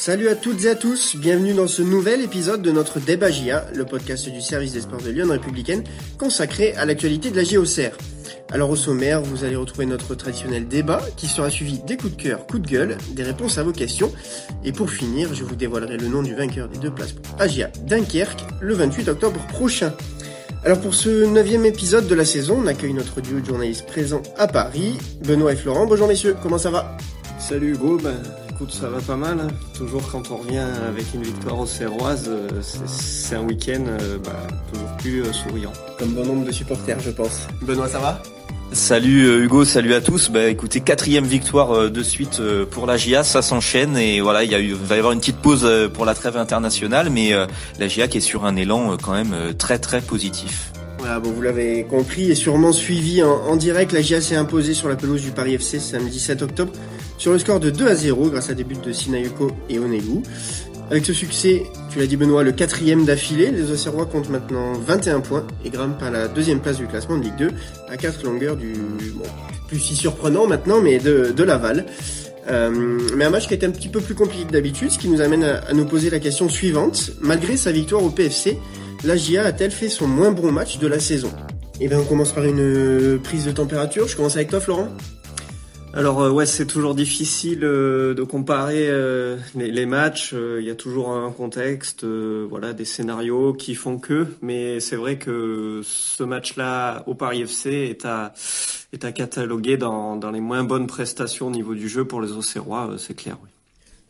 Salut à toutes et à tous, bienvenue dans ce nouvel épisode de notre débat GIA, le podcast du service des sports de Lyon républicaine consacré à l'actualité de la JOCR. Alors au sommaire, vous allez retrouver notre traditionnel débat qui sera suivi des coups de cœur, coups de gueule, des réponses à vos questions. Et pour finir, je vous dévoilerai le nom du vainqueur des deux places pour AGIA Dunkerque le 28 octobre prochain. Alors pour ce neuvième épisode de la saison, on accueille notre duo de journalistes présents à Paris, Benoît et Florent. Bonjour messieurs, comment ça va? Salut Hugo, ben, écoute ça va pas mal. Hein. Toujours quand on revient avec une victoire au Serroise, euh, c'est un week-end euh, bah, toujours plus euh, souriant. Comme bon nombre de supporters je pense. Benoît ça va? Salut Hugo, salut à tous. Bah écoutez, quatrième victoire de suite pour la GIA, ça s'enchaîne et voilà, il y a eu, va y avoir une petite pause pour la trêve internationale, mais la GIA qui est sur un élan quand même très très positif. Voilà, bon, vous l'avez compris et sûrement suivi en, direct, la GIA s'est imposée sur la pelouse du Paris FC samedi 7 octobre sur le score de 2 à 0 grâce à des buts de Sinayoko et Onegu. Avec ce succès, tu l'as dit Benoît, le quatrième d'affilée, les Auxerrois comptent maintenant 21 points et grimpent à la deuxième place du classement de Ligue 2 à 4 longueurs du, plus si surprenant maintenant, mais de, Laval. Euh, mais un match qui été un petit peu plus compliqué que d'habitude, ce qui nous amène à, nous poser la question suivante. Malgré sa victoire au PFC, la GIA a-t-elle fait son moins bon match de la saison? Eh bien on commence par une prise de température. Je commence avec toi Florent alors euh, ouais, c'est toujours difficile euh, de comparer euh, les, matchs. Il y a toujours un contexte, voilà, des scénarios qui font que. Mais c'est vrai que ce match-là au Paris FC est à est à cataloguer dans, dans les moins bonnes prestations au niveau du jeu pour les Auxerrois, c'est clair. Oui.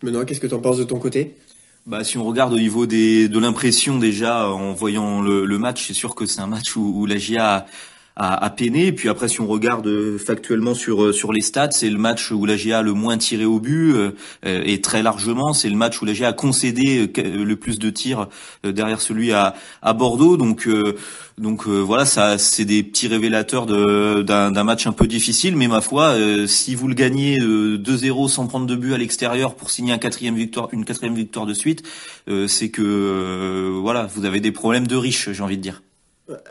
Benoît, qu'est-ce que tu en penses de ton côté? Bah, si on regarde au niveau des, de l'impression déjà en voyant le, match, c'est sûr que c'est un match où, où la GIA à, à peiner. puis après, si on regarde euh, factuellement sur euh, sur les stats, c'est le match où la GA a le moins tiré au but euh, et très largement. C'est le match où la GA a concédé le plus de tirs derrière celui à, à Bordeaux. Donc donc voilà, ça c'est des petits révélateurs d'un match un peu difficile, mais ma foi, si vous le gagnez 2-0 sans prendre de but à l'extérieur pour signer un quatrième victoire, une quatrième victoire de suite, c'est que voilà, vous avez des problèmes de riches, j'ai envie de dire.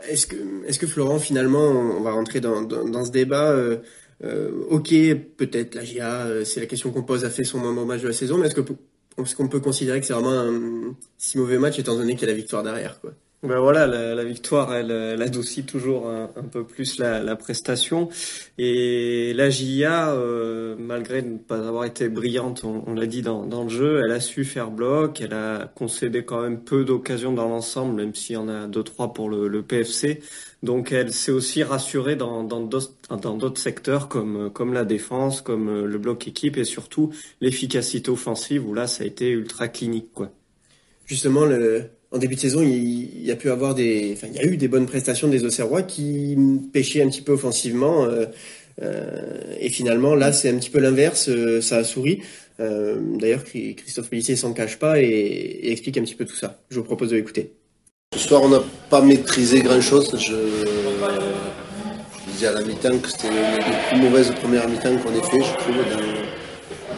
Est-ce que, est-ce que Florent, finalement, on va rentrer dans, dans, ce débat. Euh, euh, ok, peut-être la GIA, euh, c'est la question qu'on pose, a fait son moment match de la saison, mais est-ce que est-ce qu'on peut considérer que c'est vraiment un si mauvais match étant donné qu'il y a la victoire derrière, quoi? Ben voilà, la, la, victoire, elle, elle adoucit toujours un, peu plus la, la, prestation. Et la JIA, euh, malgré ne pas avoir été brillante, on, on l'a dit dans, dans, le jeu, elle a su faire bloc, elle a concédé quand même peu d'occasions dans l'ensemble, même s'il y en a deux trois pour le, le PFC. Donc elle s'est aussi rassurée dans d'autres dans d'autres secteurs comme comme la défense, comme le bloc équipe et surtout l'efficacité offensive où là ça a été ultra clinique quoi. Justement le en début de saison, il, y a pu avoir des, enfin, il y a eu des bonnes prestations des Auxerrois qui pêchaient un petit peu offensivement. Euh, euh, et finalement, là, c'est un petit peu l'inverse. Euh, ça a souri. D'ailleurs, Christophe Pellissier s'en cache pas et, explique un petit peu tout ça. Je vous propose de l'écouter. Ce soir, on n'a pas maîtrisé grand-chose. Je, je disais à la mi-temps que c'était une des plus mauvaises premières mi-temps qu'on ait fait, je trouve,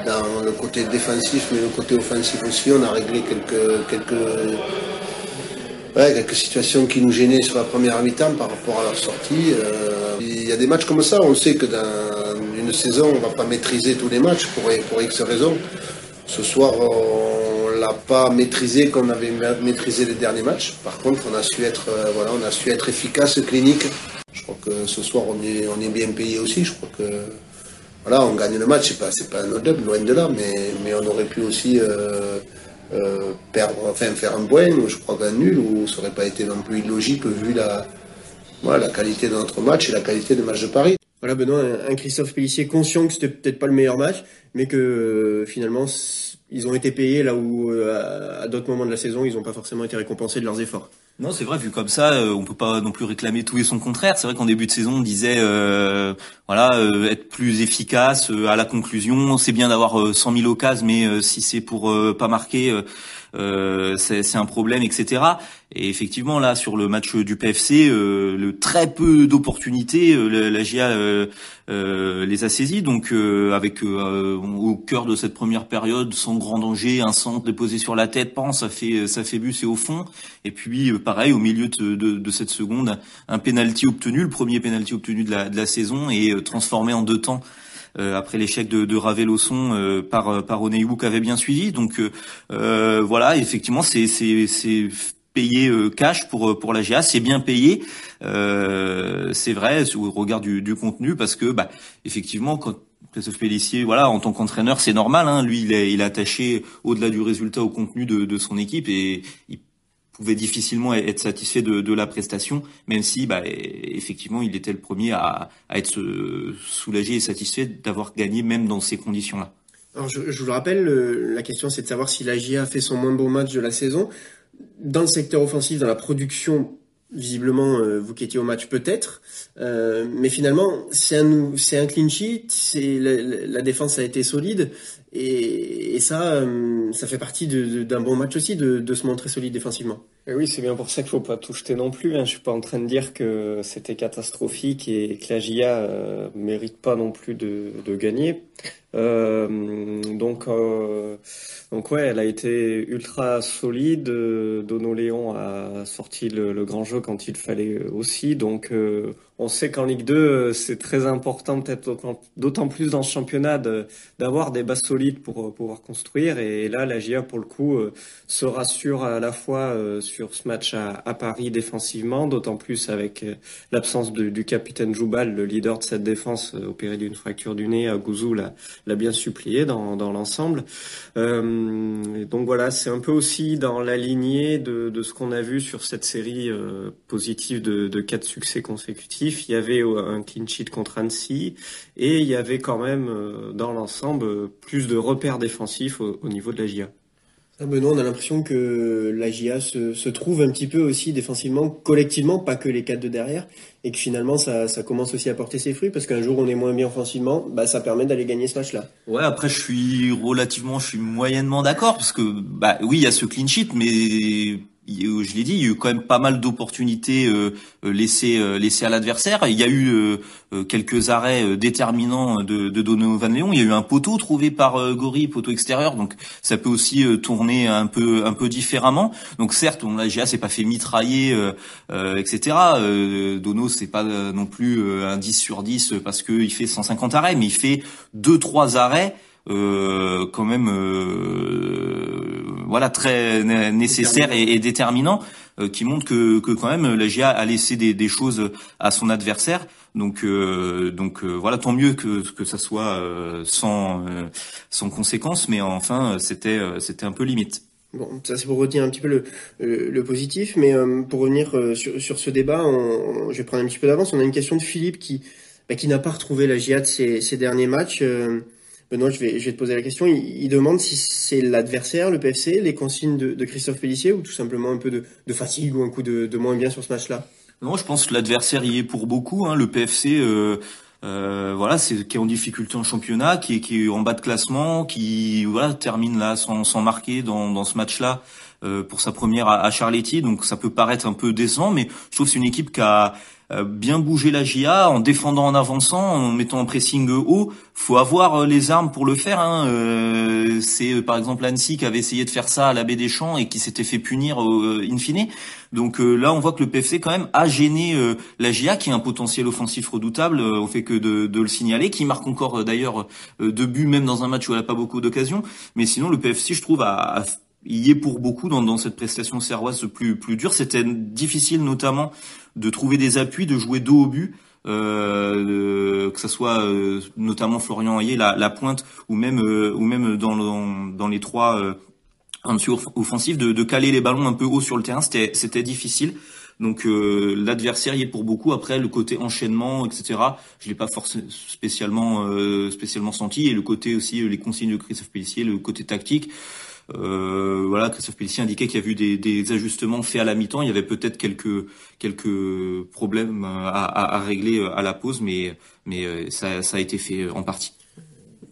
dans, dans, le côté défensif, mais le côté offensif aussi. On a réglé quelques, quelques ouais, quelques situations qui nous gênaient sur la première mi-temps par rapport à leur sortie. Euh, il y a des matchs comme ça, on sait que dans une saison, on ne va pas maîtriser tous les matchs pour, pour X raisons. Ce soir, on ne l'a pas maîtrisé comme on avait maîtrisé les derniers matchs. Par contre, on a su être, euh, voilà, on a su être efficace, clinique. Je crois que ce soir, on est, on est bien payé aussi. Je crois que voilà, on gagne le match. C'est pas, pas un no loin de là, mais, mais on aurait pu aussi. Euh, euh, perdre, enfin faire un point, je crois qu'un nul, ou ça n'aurait pas été non plus illogique vu la, voilà, la qualité de notre match et la qualité du match de Paris. Voilà Benoît, un Christophe Pellissier conscient que c'était peut-être pas le meilleur match, mais que euh, finalement ils ont été payés là où euh, à, d'autres moments de la saison ils n'ont pas forcément été récompensés de leurs efforts. Non, c'est vrai, vu comme ça, euh, on peut pas non plus réclamer tout et son contraire. C'est vrai qu'en début de saison, on disait, euh, voilà, euh, être plus efficace à la conclusion. C'est bien d'avoir 100 000 occasions, mais si c'est pour pas marquer, euh, c'est un problème, etc. Et effectivement, là, sur le match du PFC, euh, le très peu d'opportunités, euh, la, GIA euh, les a saisies. Donc, avec au cœur de cette première période, sans grand danger, un centre déposé sur la tête, pense, ça fait ça fait but, c'est au fond. Et puis, pareil, au milieu de, de, de, cette seconde, un penalty obtenu, le premier penalty obtenu de la, de la saison, et transformé en deux temps après l'échec de, de Raveloson par par qui avait bien suivi. Donc voilà, effectivement, c'est c'est c'est payé cash pour pour la GA, c'est bien payé, c'est vrai au regard du, du contenu parce que bah effectivement quand Christophe Pellissier, voilà, en tant qu'entraîneur, c'est normal. Hein, lui, il est, il est attaché au-delà du résultat au contenu de, de, son équipe et il pouvait difficilement être satisfait de, de la prestation, même si, bah, effectivement, il était le premier à, à être soulagé et satisfait d'avoir gagné même dans ces conditions-là. Alors, je, je, vous le rappelle, la question, c'est de savoir si la GIA a fait son moins beau match de la saison. Dans le secteur offensif, dans la production visiblement euh, vous qui étiez au match peut-être, euh, mais finalement c'est un c'est un clean sheet, c'est la, défense a été solide et, ça euh, ça fait partie d'un bon match aussi de, de se montrer solide défensivement. Et oui, c'est bien pour ça qu'il faut pas tout jeter non plus. Hein. Je suis pas en train de dire que c'était catastrophique et que la GIA euh, mérite pas non plus de, gagner. Euh, donc, euh, donc ouais, elle a été ultra solide. Dono Léon a sorti le, le, grand jeu quand il fallait aussi. Donc, euh, on sait qu'en Ligue 2, c'est très important, peut-être d'autant plus dans ce championnat, d'avoir des bases solides pour pouvoir construire. Et là, la GIA, pour le coup, se rassure à la fois sur ce match à, à Paris défensivement, d'autant plus avec l'absence du capitaine Joubal, le leader de cette défense, opéré d'une fracture du nez Gouzou, la, bien supplié dans, dans l'ensemble. Euh, donc voilà, c'est un peu aussi dans la lignée de, de ce qu'on a vu sur cette série euh, positive de, de quatre succès consécutifs. Il y avait euh, un clean sheet contre Annecy et il y avait quand même euh, dans l'ensemble plus de repères défensifs au, au niveau de la GIA. Benoît, on a l'impression que la GIA se, se, trouve un petit peu aussi défensivement, collectivement, pas que les quatre de derrière, et que finalement ça, ça commence aussi à porter ses fruits, parce qu'un jour on est moins bien offensivement, bah, ça permet d'aller gagner ce match-là. Ouais, après je suis relativement, je suis moyennement d'accord, parce que bah oui, il y a ce clean sheet, mais je l'ai dit, il y a eu quand même pas mal d'opportunités euh, euh, laissées, euh, laissées à l'adversaire. Il y a eu quelques arrêts déterminants de, de Dono Van Leon. Il y a eu un poteau trouvé par Gori, poteau extérieur, donc ça peut aussi tourner un peu, un peu différemment. Donc certes, on, la GA s'est pas fait mitrailler, etc. Dono c'est pas non plus un 10 sur 10 parce qu'il fait 150 arrêts, mais il fait deux trois arrêts. Euh, quand même euh, voilà très nécessaire et, déterminant euh, qui montre que, que quand même la GIA a laissé des, des choses à son adversaire donc donc voilà tant mieux que que ça soit sans sans conséquence mais enfin c'était c'était un peu limite Bon, ça c'est pour retenir un petit peu le, le, positif, mais pour revenir sur, sur ce débat, on, je vais prendre un petit peu d'avance. On a une question de Philippe qui, bah, qui n'a pas retrouvé la GIA de ces, ces derniers matchs. Benoît, je vais, je vais te poser la question. Il, demande si c'est l'adversaire, le PFC, les consignes de, Christophe Pellissier ou tout simplement un peu de, fatigue ou un coup de, moins bien sur ce match-là? Non, je pense que l'adversaire y est pour beaucoup. Hein. Le PFC, euh, euh, voilà, c'est qui est en difficulté en championnat, qui est, qui est en bas de classement, qui voilà termine là sans, sans marquer dans, dans ce match-là euh, pour sa première à, à Charletti. Donc ça peut paraître un peu décent, mais je trouve que c'est une équipe qui a bien bouger la GIA en défendant en avançant, en mettant un pressing haut. Faut avoir euh, les armes pour le faire. Hein. Euh, c'est par exemple Annecy qui avait essayé de faire ça à la baie des Champs et qui s'était fait punir in fine. Donc là, on voit que le PFC quand même a gêné la GIA, qui a un potentiel offensif redoutable. on fait que de, de, le signaler, qui marque encore d'ailleurs deux buts même dans un match où elle a pas beaucoup d'occasions. Mais sinon, le PFC, je trouve, a, a y est pour beaucoup dans, dans cette prestation serroise plus plus dure. C'était difficile notamment de trouver des appuis, de jouer dos au but. Euh, que ce soit euh, notamment Florian Hayé, la, la, pointe, ou même euh, ou même dans, dans, dans les trois euh, offensifs, de, de, caler les ballons un peu haut sur le terrain, c'était difficile. Donc euh, l'adversaire y est pour beaucoup. Après le côté enchaînement, etc. Je l'ai pas forcément spécialement spécialement senti et le côté aussi les consignes de Christophe Pellissier, le côté tactique. Euh, voilà, Christophe Pellissier indiquait qu'il y a eu des, des, ajustements faits à la mi-temps. Il y avait peut-être quelques quelques problèmes à, à, à, régler à la pause, mais mais euh, ça, ça a été fait en partie.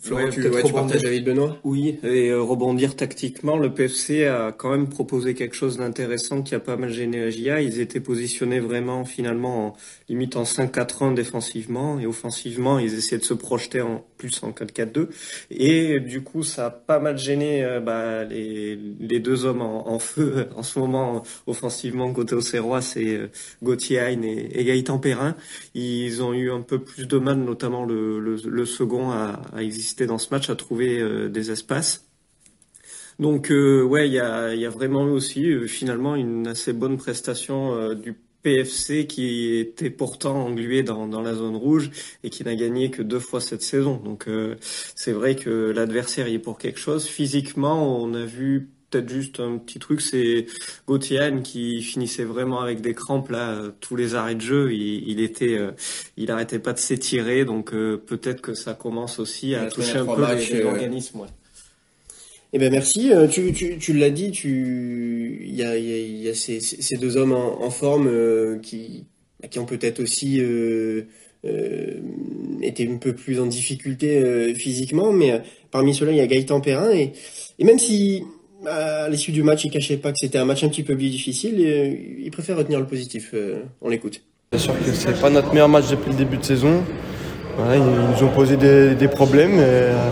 Florent, tu, ouais, tu partages David Benoît Oui, et euh, rebondir tactiquement, le PFC a quand même proposé quelque chose d'intéressant qui a pas mal gêné la GIA. Ils étaient positionnés vraiment finalement en limite en 5-4-1 défensivement et offensivement, ils essayaient de se projeter en plus en 4-4-2. Et du coup, ça a pas mal gêné euh, bah, les, les, deux hommes en, feu en ce moment offensivement côté Auxerrois, c'est euh, Gauthier Hein et, Gaëtan Perrin. Ils ont eu un peu plus de mal, notamment le, le, second à, exister dans ce match à trouver euh, des espaces. Donc ouais, il y a, y a, vraiment aussi finalement une assez bonne prestation du PFC qui était pourtant englué dans, dans, la zone rouge et qui n'a gagné que deux fois cette saison. Donc c'est vrai que l'adversaire y est pour quelque chose. Physiquement, on a vu peut-être juste un petit truc, c'est Gauthier qui finissait vraiment avec des crampes là, tous les arrêts de jeu, il, il était, euh, il arrêtait pas de s'étirer, donc euh, peut-être que ça commence aussi à toucher un peu l'organisme. Ouais. Eh ben merci. Euh, tu, tu, tu l'as dit, tu il y a, y a ces, ces, deux hommes en, en forme qui qui ont peut-être aussi euh, été un peu plus en difficulté physiquement, mais parmi ceux-là il y a Gaëtan Perrin et, et même si à l'issue du match, il cachait pas que c'était un match un petit peu plus difficile il préfère retenir le positif. Euh, on l'écoute. C'est sûr que c'est pas notre meilleur match depuis le début de saison. Voilà, ils nous ont posé des, des problèmes. Et, euh,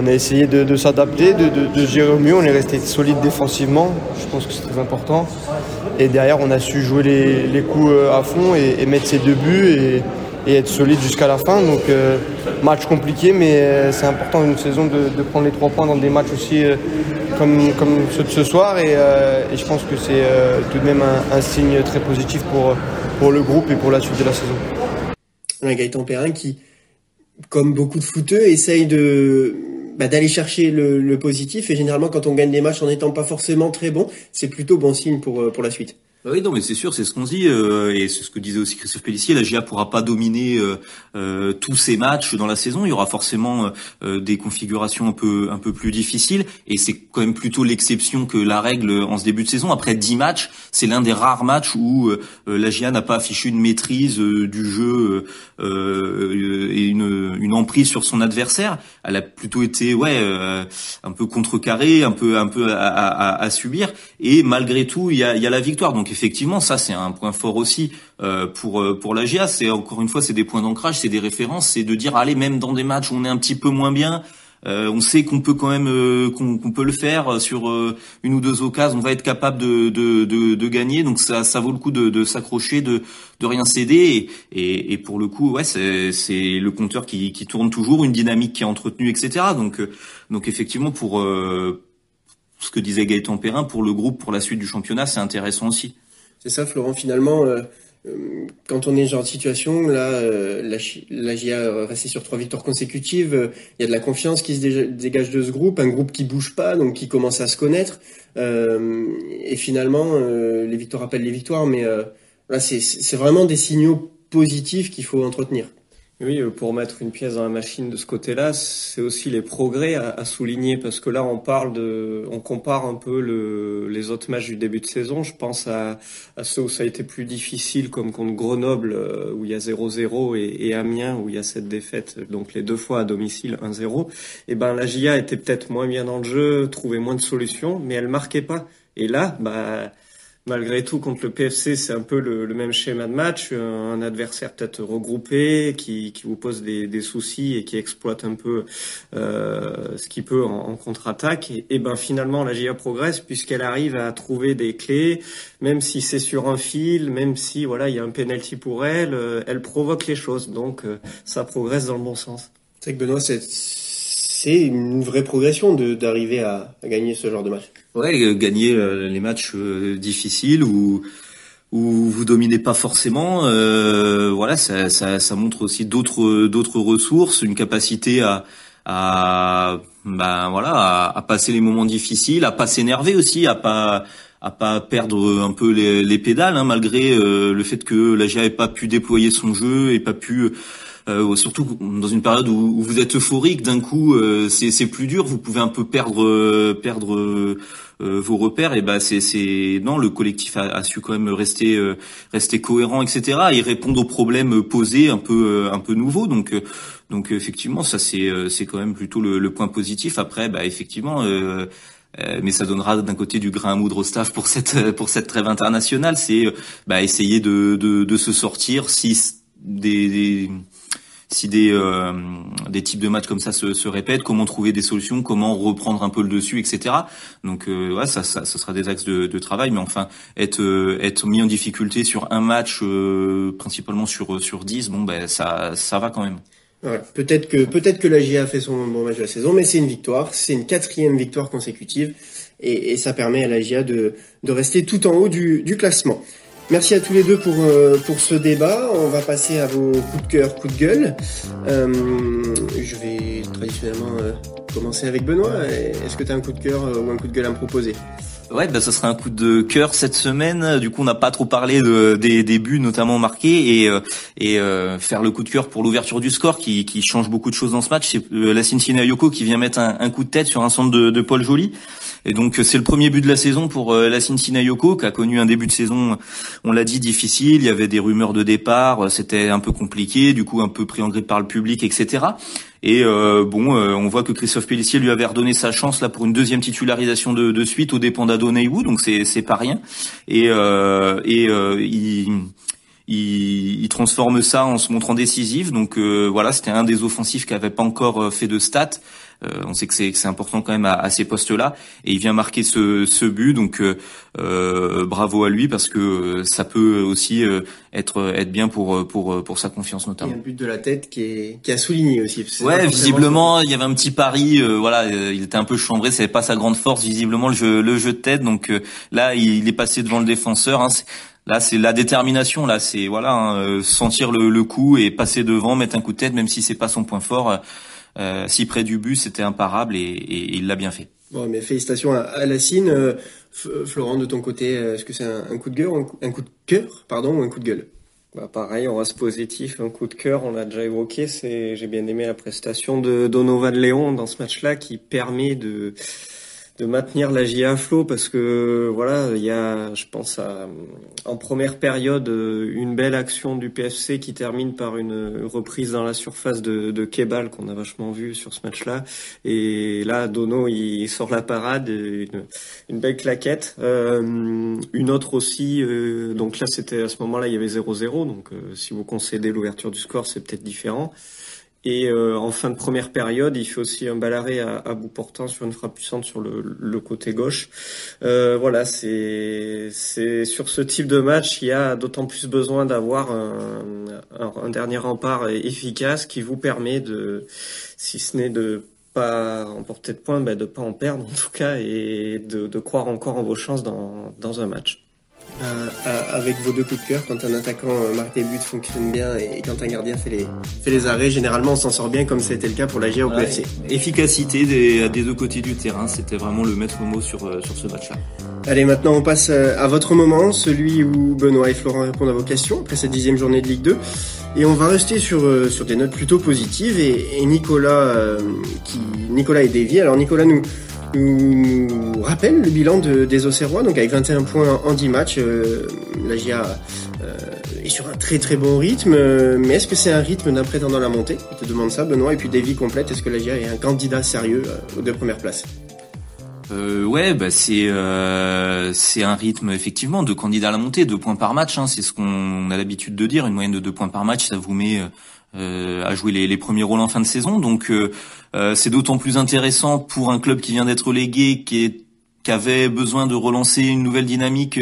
on a essayé de, de s'adapter, de, de, de, gérer au mieux. On est resté solide défensivement. Je pense que c'est très important. Et derrière, on a su jouer les, les coups euh, à fond et, et mettre ses deux buts. Et, et être solide jusqu'à la fin. Donc euh, match compliqué, mais euh, c'est important une saison de, prendre les trois points dans des matchs aussi euh, comme, comme ceux de ce soir. Et, euh, et je pense que c'est euh, tout de même un, un, signe très positif pour, pour le groupe et pour la suite de la saison. Gaëtan Perrin qui, comme beaucoup de footeux, essaye de bah, d'aller chercher le, positif. Et généralement, quand on gagne des matchs en n'étant pas forcément très bon, c'est plutôt bon signe pour, pour la suite. Oui, non, mais c'est sûr, c'est ce qu'on dit, euh, et c'est ce que disait aussi Christophe Pellissier. La GIA pourra pas dominer euh, euh, tous ces matchs dans la saison. Il y aura forcément euh, des configurations un peu un peu plus difficiles, et c'est quand même plutôt l'exception que la règle en ce début de saison. Après dix matchs, c'est l'un des rares matchs où euh, la GIA n'a pas affiché une maîtrise euh, du jeu et une, une emprise sur son adversaire. Elle a plutôt été, ouais, un peu contrecarrée, un peu un peu à, à, à subir, et malgré tout, il y a, y a la victoire. Donc effectivement, ça c'est un point fort aussi euh, pour euh, pour la GIA. C'est encore une fois, c'est des points d'ancrage, c'est des références, c'est de dire allez même dans des matchs où on est un petit peu moins bien. Euh, on sait qu'on peut quand même qu'on qu peut le faire sur une ou deux occasions. On va être capable de, de, de, gagner. Donc ça, ça vaut le coup de, de s'accrocher, de, de rien céder. Et, et, et pour le coup, ouais, c'est le compteur qui, qui tourne toujours, une dynamique qui est entretenue, etc. Donc donc effectivement pour ce que disait Gaëtan Perrin, pour le groupe, pour la suite du championnat, c'est intéressant aussi. C'est ça, Florent, finalement, euh, euh, quand on est genre de situation, là, euh, la, la GIA resté sur trois victoires consécutives, il y a de la confiance qui se dégage de ce groupe, un groupe qui bouge pas, donc qui commence à se connaître. Et finalement, les victoires appellent les victoires, mais là, c'est vraiment des signaux positifs qu'il faut entretenir. Oui, euh, pour mettre une pièce dans la machine de ce côté-là, c'est aussi les progrès à, souligner parce que là, on parle de, on compare un peu le, les autres matchs du début de saison. Je pense à, à, ceux où ça a été plus difficile, comme contre Grenoble euh, où il y a 0-0 et, et, Amiens où il y a cette défaite, donc les deux fois à domicile 1-0. Et eh ben la GIA était peut-être moins bien dans le jeu, trouvait moins de solutions, mais elle marquait pas. Et là, bah malgré tout, contre le PFC, c'est un peu le, même schéma de match. Un adversaire peut-être regroupé, qui, qui vous pose des, des, soucis et qui exploite un peu euh, ce qu'il peut en, contre-attaque. Et, ben finalement, la GIA progresse puisqu'elle arrive à trouver des clés, même si c'est sur un fil, même si voilà, il y a un penalty pour elle, euh, elle provoque les choses. Donc euh, ça progresse dans le bon sens. C'est que Benoît, c'est une vraie progression d'arriver à, gagner ce genre de match. Ouais, euh, gagner euh, les matchs euh, difficiles où où vous dominez pas forcément. Euh, voilà, ça, ça, ça, montre aussi d'autres d'autres ressources, une capacité à à ben voilà à, à, passer les moments difficiles, à pas s'énerver aussi, à pas à pas perdre un peu les, les pédales hein, malgré euh, le fait que la GIA n'ait pas pu déployer son jeu et pas pu surtout dans une période où, vous êtes euphorique, d'un coup euh, c'est plus dur, vous pouvez un peu perdre perdre vos repères. Et bah c'est non, le collectif a, a, su quand même rester rester cohérent, etc. et répondre aux problèmes posés un peu un peu nouveaux. Donc donc effectivement ça c'est c'est quand même plutôt le, le, point positif. Après bah effectivement. mais ça donnera d'un côté du grain à moudre au staff pour cette pour cette trêve internationale. C'est bah, essayer de, de, de se sortir si des, des si des, euh, des types de matchs comme ça se, se, répètent, comment trouver des solutions, comment reprendre un peu le dessus, etc. Donc euh, ouais, ça, ça, sera des axes de, travail, mais enfin être euh, être mis en difficulté sur un match, euh, principalement sur sur 10, bon ben ça ça va quand même. Peut-être que peut-être la GIA fait son bon match de la saison, mais c'est une victoire, c'est une quatrième victoire consécutive, et, et, ça permet à la GIA de rester tout en haut du classement. Merci à tous les deux pour, euh, pour ce débat. On va passer à vos coups de cœur, coups de gueule. Euh, je vais traditionnellement euh, commencer avec Benoît. Est-ce que tu as un coup de cœur ou un coup de gueule à me proposer? Ouais, bah, ça sera un coup de cœur cette semaine. Du coup, on n'a pas trop parlé de, des, des buts notamment marqués et, et faire le coup de cœur pour l'ouverture du score qui, qui change beaucoup de choses dans ce match. C'est la Cincinnati Yoko qui vient mettre un, un, coup de tête sur un centre de, de Paul Joly. Et donc c'est le premier but de la saison pour euh, la Cincinnati Yoko qui a connu un début de saison, on l'a dit, difficile. Il y avait des rumeurs de départ, euh, c'était un peu compliqué, du coup un peu pris en grippe par le public, etc. Et euh, bon, on voit que Christophe Pellissier lui avait redonné sa chance là pour une deuxième titularisation de, de suite au dépend d'Adonaiwu, donc c'est c'est pas rien. Et euh, et il, il, il, transforme ça en se montrant décisif. Donc voilà, c'était un des offensifs qui avait pas encore fait de stats. Euh, on sait que c'est important quand même à, ces postes-là, et il vient marquer ce, ce but. Donc euh, euh, bravo à lui parce que ça peut aussi être être bien pour pour pour sa confiance notamment. Il y a un but de la tête qui est qui a souligné aussi. Ouais, visiblement il y avait un petit pari. voilà, il était un peu chambré, c'est pas sa grande force visiblement le jeu le jeu de tête. Donc là il est passé devant le défenseur. Hein, Là, c'est la détermination. Là, c'est voilà, hein, sentir le, le, coup et passer devant, mettre un coup de tête, même si c'est pas son point fort. Euh, si près du but, c'était imparable et, et, il l'a bien fait. Bon, mais félicitations à, à Lassine. Euh, Florent, de ton côté, euh, est-ce que c'est un, coup de cœur, un coup de cœur, pardon, ou un coup de gueule? Bah pareil, on reste positif, un coup de cœur, on l'a déjà évoqué, c'est j'ai bien aimé la prestation de Donovan Léon dans ce match-là qui permet de de maintenir la GIA à flot parce que voilà, il y a, je pense à, en première période, une belle action du PFC qui termine par une reprise dans la surface de, de Kebal qu'on a vachement vu sur ce match-là. Et là, Dono, il sort la parade, une, une belle claquette. Euh, une autre aussi, euh, donc là, c'était à ce moment-là, il y avait 0-0. Donc euh, si vous concédez l'ouverture du score, c'est peut-être différent. Et euh, en fin de première période, il fait aussi un bal à, à, bout portant sur une frappe puissante sur le, le côté gauche. Euh, voilà, c'est c'est sur ce type de match, il y a d'autant plus besoin d'avoir un, un, dernier rempart efficace qui vous permet de, si ce n'est de pas remporter de points, ben de pas en perdre en tout cas, et de, de croire encore en vos chances dans, dans un match. Euh, avec vos deux coups de cœur, quand un attaquant euh, marque des buts, fonctionne bien et quand un gardien fait les, fait les arrêts, généralement on s'en sort bien comme c'était le cas pour la GIA au PFC. efficacité des, des, deux côtés du terrain, c'était vraiment le maître mot sur, euh, sur ce match-là. Allez, maintenant on passe à votre moment, celui où Benoît et Florent répondent à vos questions après cette dixième journée de Ligue 2. Et on va rester sur, sur des notes plutôt positives et, et Nicolas, qui, Nicolas et Davy. Alors Nicolas nous, nous rappelle le bilan de, des Auxerrois. Donc avec 21 points en 10 matchs, euh, euh, est sur un très très bon rythme. Mais est-ce que c'est un rythme d'un prétendant la montée? Je te demande ça, Benoît. Et puis Davy complète, est-ce que la GIA est un candidat sérieux euh, aux deux premières places? Euh, ouais, bah c'est euh, c'est un rythme effectivement de candidat à la montée, deux points par match. Hein, c'est ce qu'on a l'habitude de dire, une moyenne de deux points par match, ça vous met euh, à jouer les, les, premiers rôles en fin de saison. Donc euh, euh, c'est d'autant plus intéressant pour un club qui vient d'être légué, qui est qui avait besoin de relancer une nouvelle dynamique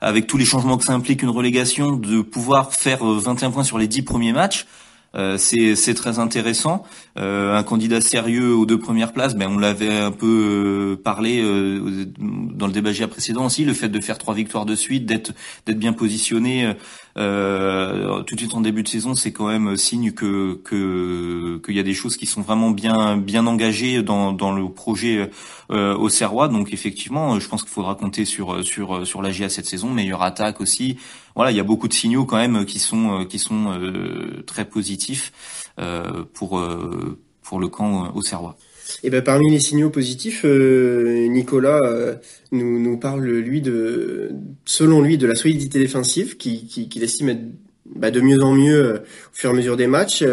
avec tous les changements que ça implique une relégation, de pouvoir faire 21 points sur les 10 premiers matchs. Euh, c'est très intéressant. Euh, un candidat sérieux aux deux premières places, ben on l'avait un peu parlé dans le débat précédent aussi, le fait de faire trois victoires de suite, d'être d'être bien positionné euh, tout de suite en début de saison, c'est quand même signe que qu'il y a des choses qui sont vraiment bien bien engagées dans dans le projet euh, au Serrois. Donc effectivement, je pense qu'il faudra compter sur sur sur la GIA cette saison, meilleure attaque aussi. Voilà, il y a beaucoup de signaux quand même qui sont qui sont euh, très positifs euh, pour pour le camp au Serrois. Et ben parmi les signaux positifs, euh, Nicolas euh, nous, nous parle lui de, selon lui, de la solidité défensive qu'il qui, qui estime être bah, de mieux en mieux euh, au fur et à mesure des matchs.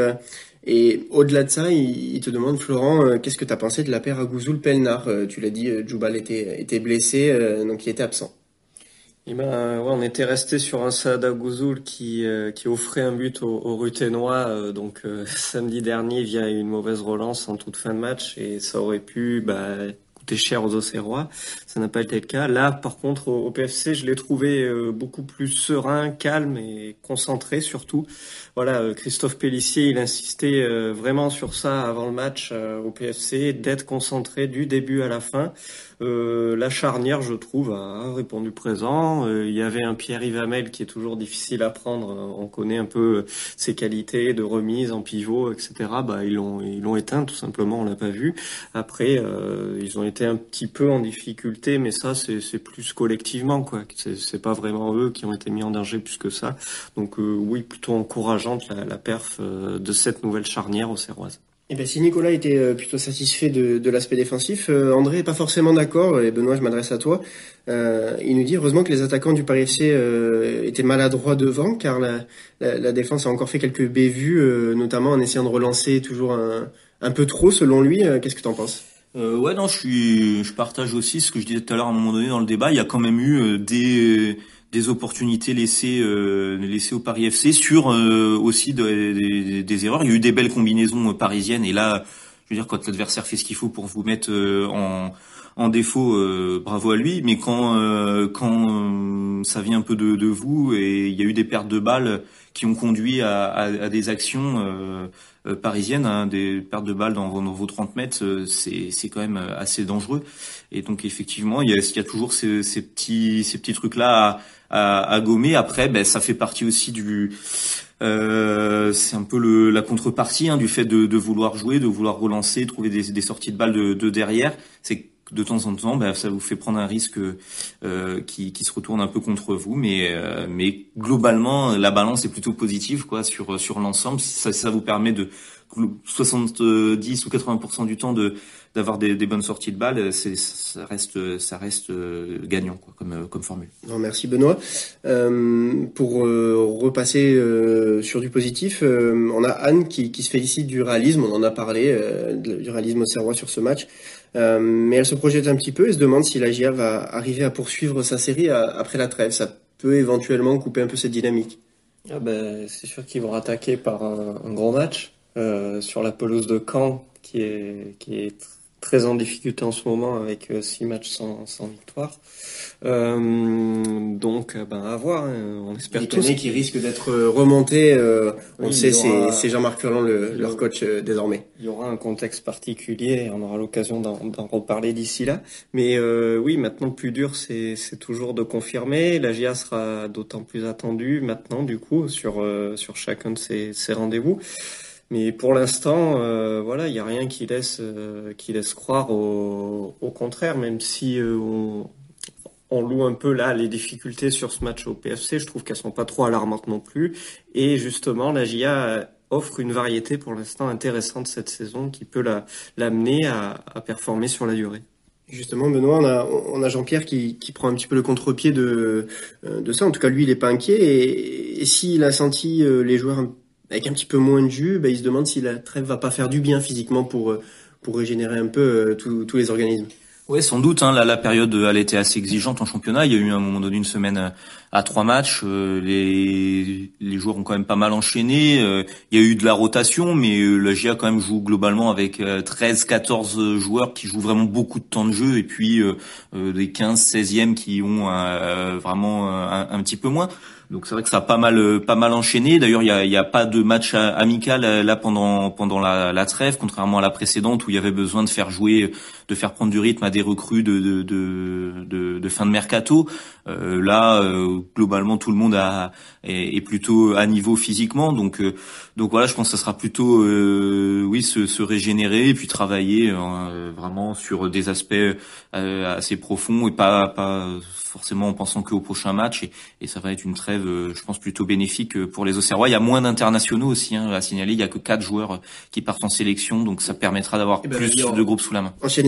et au-delà de ça, il, il te demande, Florent, qu'est-ce que tu as pensé de la paire Agouzoul-Pelnar Tu l'as dit, Djoubal était, était blessé, donc il était absent. Eh ben, ouais, on était resté sur un Saada Gouzoul qui, euh, offrait un but au, au Ruténois euh, donc euh, samedi dernier via une mauvaise relance en toute fin de match. Et ça aurait pu bah, cher aux Auxerrois. Ça n'a pas été le cas. Là, par contre, au, PFC, je l'ai trouvé beaucoup plus serein, calme et concentré surtout. Voilà, Christophe Pellissier, il insistait vraiment sur ça avant le match au PFC, d'être concentré du début à la fin. Euh, la charnière, je trouve, a répondu présent. Euh, il y avait un Pierre Yvamel qui est toujours difficile à prendre. On connaît un peu ses qualités de remise en pivot, etc. Bah, ils l'ont ils l'ont éteint tout simplement. On l'a pas vu. Après, euh, ils ont été un petit peu en difficulté, mais ça c'est plus collectivement quoi. C'est pas vraiment eux qui ont été mis en danger plus que ça. Donc oui, plutôt encourageante la, la perf de cette nouvelle charnière au Serroise. Eh bien, si Nicolas était euh, plutôt satisfait de, l'aspect défensif, euh, André est pas forcément d'accord. Et Benoît, je m'adresse à toi. Euh, il nous dit heureusement que les attaquants du Paris FC euh, étaient maladroits devant, car la, défense a encore fait quelques bévues, euh, notamment en essayant de relancer toujours un, un peu trop, selon lui. Qu'est-ce que tu en penses? Euh, ouais, non, je suis, je partage aussi ce que je disais tout à l'heure à un moment donné dans le débat. Il y a quand même eu des des opportunités laissées euh, laissées au Paris FC sur euh, aussi des, des, erreurs. Il y a eu des belles combinaisons parisiennes et là, je veux dire quand l'adversaire fait ce qu'il faut pour vous mettre euh, en en défaut, euh, bravo à lui. Mais quand quand ça vient un peu de, de, vous et il y a eu des pertes de balles qui ont conduit à, à, à des actions parisiennes, hein, des pertes de balles dans vos, dans vos 30 mètres, c'est c'est quand même assez dangereux. Et donc effectivement, il y a, il y a toujours ces, ces petits ces petits trucs là à, à gommer. Après, ben, ça fait partie aussi du euh, c'est un peu le, la contrepartie hein, du fait de, de, vouloir jouer, de vouloir relancer, trouver des, des sorties de balles de, de derrière. C'est de temps en temps, ben, ça vous fait prendre un risque euh, qui, qui, se retourne un peu contre vous, mais, euh, mais globalement, la balance est plutôt positive quoi sur sur l'ensemble. Ça, ça vous permet de 70 ou 80% du temps de d'avoir des, des, bonnes sorties de balles, c'est ça reste ça reste euh, gagnant quoi, comme euh, comme formule. Non, merci Benoît. Euh, pour euh, repasser euh, sur du positif, on a Anne qui, qui, se félicite du réalisme. On en a parlé du réalisme au Serrois sur ce match, mais elle se projette un petit peu et se demande si la GIA va arriver à poursuivre sa série à, après la trêve. Ça peut éventuellement couper un peu cette dynamique. Ah ben, c'est sûr qu'ils vont attaquer par un, un gros match sur la pelouse de Caen qui est qui est très en difficulté en ce moment avec euh, six matchs sans, sans victoire. Euh, donc, euh, ben à voir. Hein. On espère tous qui risque d'être remonté. Euh, on oui, sait, aura... c'est Jean-Marc Furlan, le, leur coach euh, désormais. Il y aura un contexte particulier et on aura l'occasion d'en reparler d'ici là. Mais euh, oui, maintenant le plus dur, c'est toujours de confirmer. La GIA sera d'autant plus attendue maintenant, du coup, sur sur chacun de ces, ces rendez-vous. Mais pour l'instant, euh, voilà, il n'y a rien qui laisse euh, qui laisse croire au, au contraire, même si euh, on, on, loue un peu là les difficultés sur ce match au PFC, je trouve qu'elles sont pas trop alarmantes non plus. Et justement, la GIA offre une variété pour l'instant intéressante cette saison qui peut l'amener à, à, performer sur la durée. Justement, Benoît, on a, on a Jean-Pierre qui, qui, prend un petit peu le contre-pied de, de ça. En tout cas, lui, il est pas inquiet. Et, et s'il a senti les joueurs avec un petit peu moins de jus, bah, il se demande si la trêve va pas faire du bien physiquement pour, euh, pour régénérer un peu euh, tous les organismes. Oui, sans doute. Hein, la, la période, elle était assez exigeante en championnat. Il y a eu à un moment donné une semaine euh, à trois matchs. les, les joueurs ont quand même pas mal enchaîné. il y a eu de la rotation, mais la GIA quand même joue globalement avec 13-14 joueurs qui jouent vraiment beaucoup de temps de jeu, et puis des 15-16e qui ont vraiment un, petit peu moins. Donc c'est vrai que ça a pas mal pas mal enchaîné. D'ailleurs, il y a, y a pas de match amical là pendant pendant la, trêve, contrairement à la précédente où il y avait besoin de faire jouer, de faire prendre du rythme à des recrues de de de, de, fin de mercato. Euh, là, euh, globalement, tout le monde a, est, est, plutôt à niveau physiquement. Donc euh, donc voilà, je pense que ça sera plutôt oui se, se régénérer et puis travailler vraiment sur des aspects assez profonds et pas pas forcément en pensant qu'au prochain match et, et, ça va être une trêve, euh, je pense plutôt bénéfique euh, pour les Auxerrois. Il y a moins d'internationaux aussi hein, à signaler. Il y a que quatre joueurs euh, qui partent en sélection, donc ça permettra d'avoir eh ben, plus de groupes sous la main. Enchaîne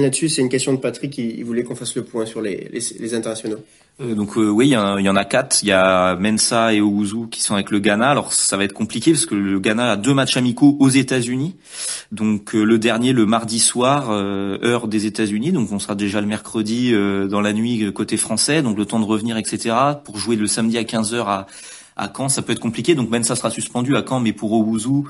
là-dessus, c'est une question de Patrick. Il voulait qu'on fasse le point sur les, internationaux. Euh, donc euh, oui, il y, en a quatre. Il y a Mensa et Ouzou qui sont avec le Ghana. Alors ça va être compliqué parce que le Ghana a deux matchs amicaux aux États-Unis. Donc euh, le dernier le mardi soir, heure des États-Unis. Donc on sera déjà le mercredi dans la nuit côté français. Donc le temps de revenir, etc. Pour jouer le samedi à 15 h à à Caen, ça peut être compliqué. Donc Mensa sera suspendu à Caen, mais pour Ouzou,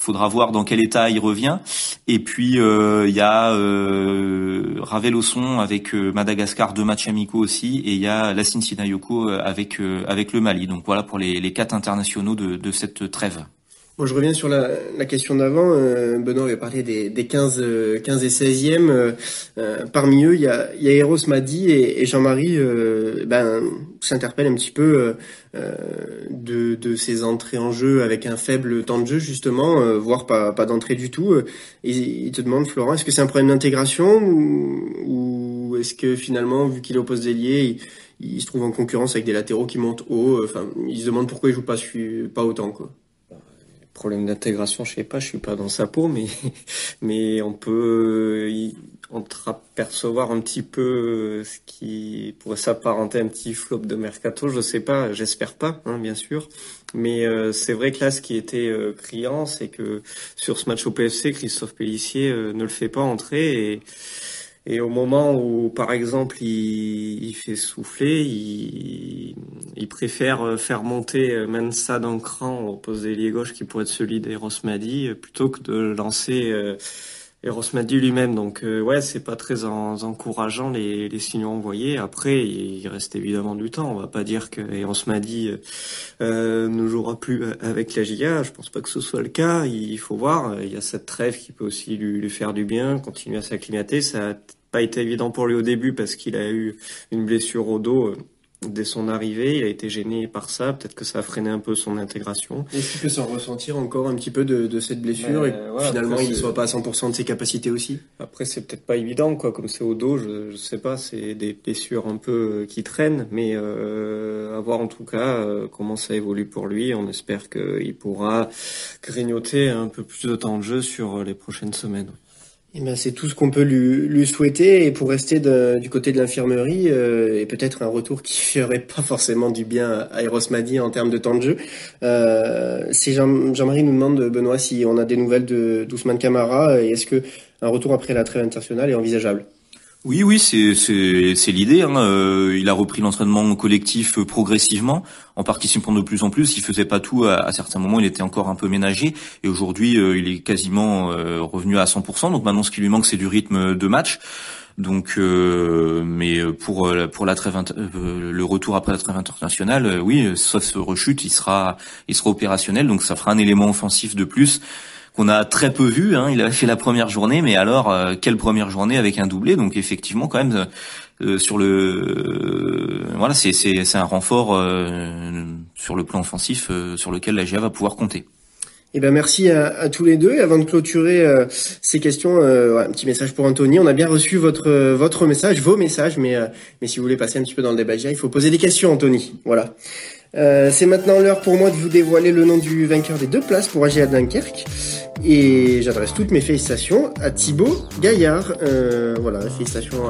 faudra voir dans quel état il revient. Et puis euh, il y a euh, Ravelosson avec euh, Madagascar, deux matchs amicaux aussi, et il y a Lassine Sinayoko avec avec le Mali. Donc voilà pour les, les quatre internationaux de, de cette trêve je reviens sur la, la question d'avant. Euh, Benoît avait parlé des, des 15, 15 et 16e. Euh, euh, parmi eux, il y a, y a Eros Madi et, et Jean-Marie euh, ben, s'interpellent un petit peu de, de ces entrées en jeu avec un faible temps de jeu, justement, voire pas, pas d'entrée du tout. Et il te demande, Florent, est-ce que c'est un problème d'intégration ou, ou est-ce que finalement, vu qu'il au poste d'ailier, il, il, se trouve en concurrence avec des latéraux qui montent haut? Enfin, il se demande pourquoi il joue pas, pas autant. Quoi problème d'intégration, je sais pas, je suis pas dans sa peau, mais mais on peut percevoir un petit peu euh, ce qui pourrait s'apparenter un petit flop de mercato. Je sais pas, j'espère pas, hein, bien sûr. Mais euh, c'est vrai que là, ce qui était euh, criant, c'est que sur ce match au PFC, Christophe Pellissier ne le fait pas entrer et et au moment où, par exemple, il, fait souffler, il, il, préfère faire monter Mensa d'un cran au poste d'ailier gauche qui pourrait être celui d'Eros Madi plutôt que de lancer euh, Eros Madi lui-même. Donc euh, ouais, c'est pas très encourageant les, signaux envoyés. Après, il reste évidemment du temps. On va pas dire que Eros Madi euh, ne jouera plus avec la GIA. Je pense pas que ce soit le cas. Il faut voir. Il y a cette trêve qui peut aussi lui, lui faire du bien, continuer à s'acclimater. Ça a pas été évident pour lui au début parce qu'il a eu une blessure au dos euh, dès son arrivée, il a été gêné par ça, peut-être que ça a freiné un peu son intégration. Est-ce qu'il peut s'en ressentir encore un petit peu de, de cette blessure et finalement il ne soit pas à 100% de ses capacités aussi? Après c'est peut-être pas évident, quoi, comme c'est au dos, je, je sais pas, c'est des blessures un peu euh, qui traînent, mais euh, à voir en tout cas euh, comment ça évolue pour lui, on espère qu'il pourra grignoter un peu plus de temps de jeu sur les prochaines semaines. Eh ben, c'est tout ce qu'on peut lui, souhaiter. Et pour rester du côté de l'infirmerie, euh, et peut-être un retour qui ferait pas forcément du bien à Eros Madi en termes de temps de jeu, euh, Jean-Marie nous demande, Benoît, si on a des nouvelles de d'Ousmane Camara, et est-ce que un retour après la trêve internationale est envisageable? Oui, oui, c'est l'idée. Hein. Euh, il a repris l'entraînement collectif euh, progressivement, en participant de plus en plus. Il faisait pas tout. À, certains moments, il était encore un peu ménagé. Et aujourd'hui, euh, il est quasiment revenu à 100%. Donc maintenant, ce qui lui manque, c'est du rythme de match. Donc, mais pour pour la trêve, le retour après la trêve internationale, oui, sauf rechute, il sera il sera opérationnel. Donc, ça fera un élément offensif de plus qu'on a très peu vu. Hein. Il a fait la première journée, mais alors euh, quelle première journée avec un doublé? Donc effectivement, quand même, euh, sur le euh, voilà, c'est c'est un renfort sur le plan offensif sur lequel la GA va pouvoir compter. Eh ben merci à, tous les deux. Et avant de clôturer ces questions, un petit message pour Anthony. On a bien reçu votre votre message, vos messages, mais mais si vous voulez passer un petit peu dans le débat, il faut poser des questions, Anthony. Voilà. Euh, c'est maintenant l'heure pour moi de vous dévoiler le nom du vainqueur des deux places pour AGA Dunkerque. Et j'adresse toutes mes félicitations à Thibaut Gaillard. Euh, voilà, félicitations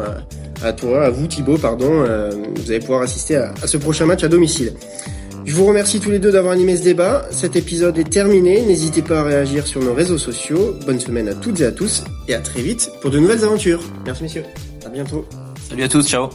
à, toi, à vous Thibaut, pardon. Euh, vous allez pouvoir assister à, à, ce prochain match à domicile. Je vous remercie tous les deux d'avoir animé ce débat. Cet épisode est terminé. N'hésitez pas à réagir sur nos réseaux sociaux. Bonne semaine à toutes et à tous et à très vite pour de nouvelles aventures. Merci messieurs. À bientôt. Salut à tous, ciao.